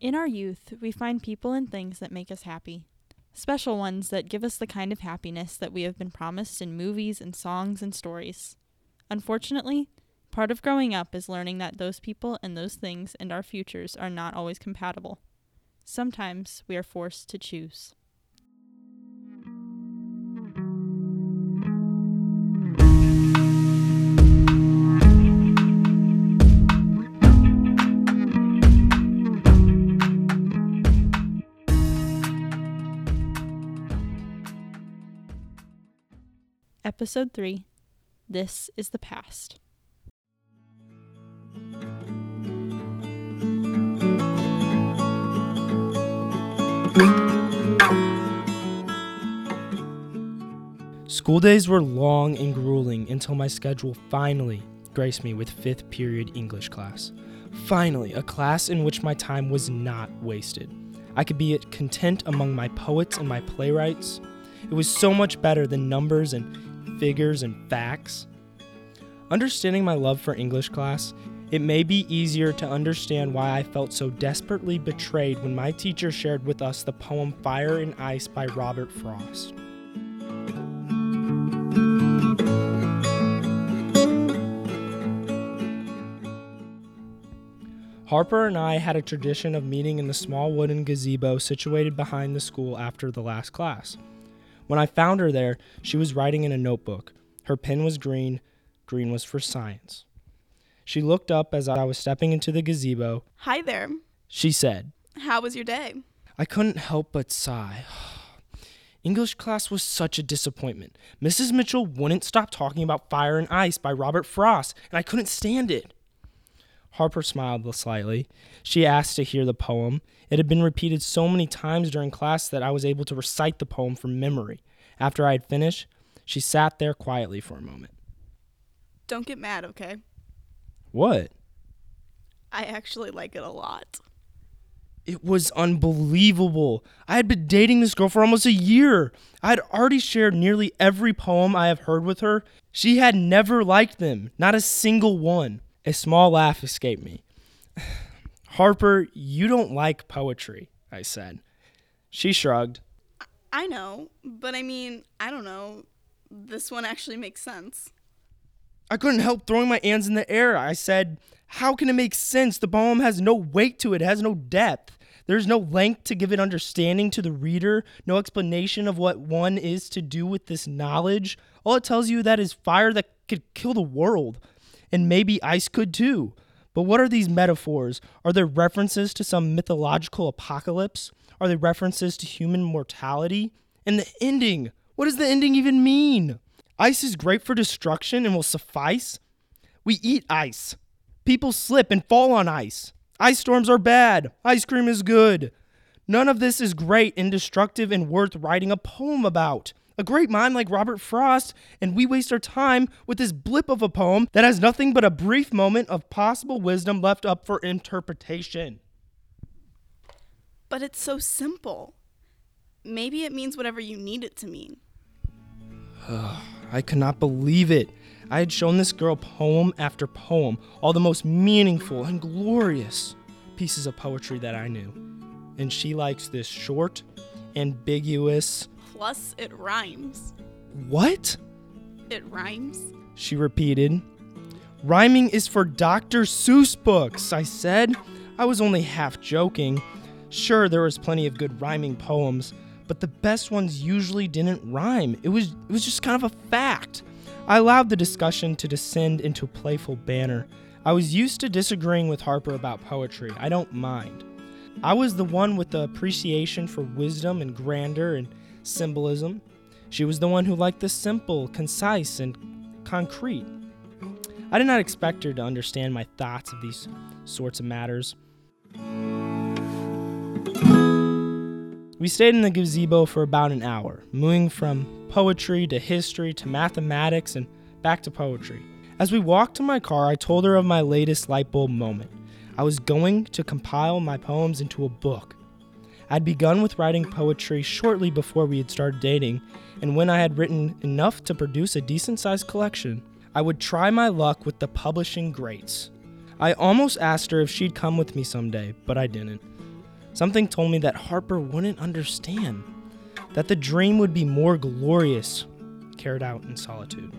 In our youth, we find people and things that make us happy. Special ones that give us the kind of happiness that we have been promised in movies and songs and stories. Unfortunately, part of growing up is learning that those people and those things and our futures are not always compatible. Sometimes we are forced to choose. Episode 3 This is the Past. School days were long and grueling until my schedule finally graced me with fifth period English class. Finally, a class in which my time was not wasted. I could be content among my poets and my playwrights. It was so much better than numbers and figures and facts. Understanding my love for English class, it may be easier to understand why I felt so desperately betrayed when my teacher shared with us the poem Fire and Ice by Robert Frost. Harper and I had a tradition of meeting in the small wooden gazebo situated behind the school after the last class. When I found her there, she was writing in a notebook. Her pen was green, green was for science. She looked up as I was stepping into the gazebo. Hi there. She said, How was your day? I couldn't help but sigh. English class was such a disappointment. Mrs. Mitchell wouldn't stop talking about Fire and Ice by Robert Frost, and I couldn't stand it. Harper smiled slightly. She asked to hear the poem. It had been repeated so many times during class that I was able to recite the poem from memory. After I had finished, she sat there quietly for a moment. Don't get mad, okay? What? I actually like it a lot. It was unbelievable. I had been dating this girl for almost a year. I had already shared nearly every poem I have heard with her. She had never liked them, not a single one. A small laugh escaped me. Harper, you don't like poetry, I said. She shrugged. I know, but I mean, I don't know. This one actually makes sense. I couldn't help throwing my hands in the air. I said, How can it make sense? The poem has no weight to it, it has no depth. There's no length to give it understanding to the reader, no explanation of what one is to do with this knowledge. All it tells you that is fire that could kill the world, and maybe ice could too. But what are these metaphors? Are there references to some mythological apocalypse? Are they references to human mortality? And the ending, what does the ending even mean? Ice is great for destruction and will suffice. We eat ice. People slip and fall on ice. Ice storms are bad. Ice cream is good. None of this is great and destructive and worth writing a poem about. A great mind like Robert Frost, and we waste our time with this blip of a poem that has nothing but a brief moment of possible wisdom left up for interpretation. But it's so simple. Maybe it means whatever you need it to mean. I could not believe it. I had shown this girl poem after poem, all the most meaningful and glorious pieces of poetry that I knew. And she likes this short, ambiguous. Plus, it rhymes. What? It rhymes? She repeated. Rhyming is for Dr. Seuss books, I said. I was only half joking. Sure, there was plenty of good rhyming poems, but the best ones usually didn't rhyme. It was it was just kind of a fact. I allowed the discussion to descend into playful banter. I was used to disagreeing with Harper about poetry. I don't mind. I was the one with the appreciation for wisdom and grandeur and symbolism. She was the one who liked the simple, concise, and concrete. I did not expect her to understand my thoughts of these sorts of matters. We stayed in the gazebo for about an hour, moving from poetry to history to mathematics and back to poetry. As we walked to my car, I told her of my latest light bulb moment. I was going to compile my poems into a book. I'd begun with writing poetry shortly before we had started dating, and when I had written enough to produce a decent sized collection, I would try my luck with the publishing greats. I almost asked her if she'd come with me someday, but I didn't. Something told me that Harper wouldn't understand, that the dream would be more glorious carried out in solitude.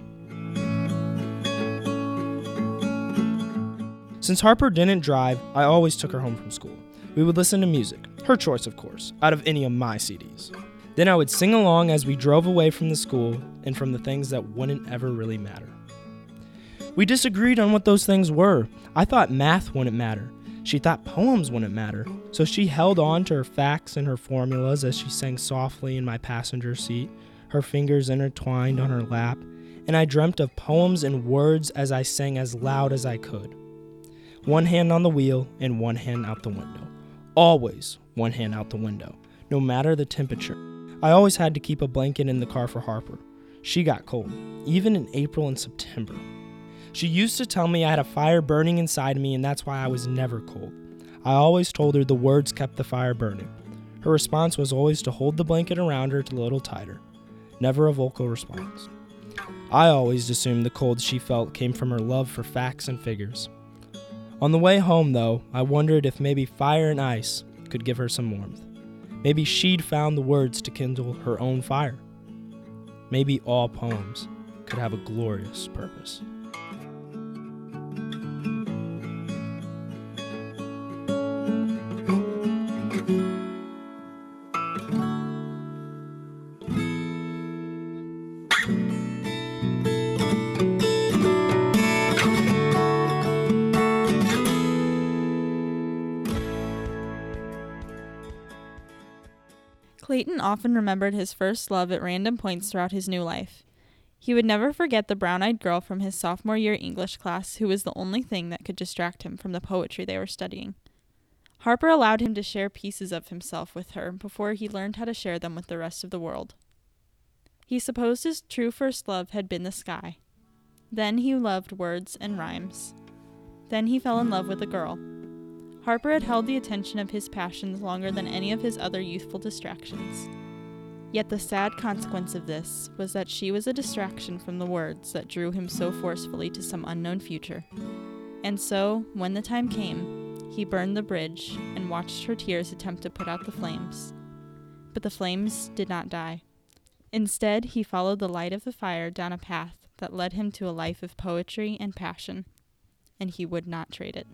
Since Harper didn't drive, I always took her home from school. We would listen to music, her choice, of course, out of any of my CDs. Then I would sing along as we drove away from the school and from the things that wouldn't ever really matter. We disagreed on what those things were. I thought math wouldn't matter. She thought poems wouldn't matter. So she held on to her facts and her formulas as she sang softly in my passenger seat, her fingers intertwined on her lap, and I dreamt of poems and words as I sang as loud as I could. One hand on the wheel and one hand out the window. Always one hand out the window, no matter the temperature. I always had to keep a blanket in the car for Harper. She got cold, even in April and September. She used to tell me I had a fire burning inside me and that's why I was never cold. I always told her the words kept the fire burning. Her response was always to hold the blanket around her a little tighter. Never a vocal response. I always assumed the cold she felt came from her love for facts and figures. On the way home, though, I wondered if maybe fire and ice could give her some warmth. Maybe she'd found the words to kindle her own fire. Maybe all poems could have a glorious purpose. Clayton often remembered his first love at random points throughout his new life. He would never forget the brown eyed girl from his sophomore year English class who was the only thing that could distract him from the poetry they were studying. Harper allowed him to share pieces of himself with her before he learned how to share them with the rest of the world. He supposed his true first love had been the sky. Then he loved words and rhymes. Then he fell in love with a girl. Harper had held the attention of his passions longer than any of his other youthful distractions. Yet the sad consequence of this was that she was a distraction from the words that drew him so forcefully to some unknown future. And so, when the time came, he burned the bridge and watched her tears attempt to put out the flames. But the flames did not die. Instead, he followed the light of the fire down a path that led him to a life of poetry and passion, and he would not trade it.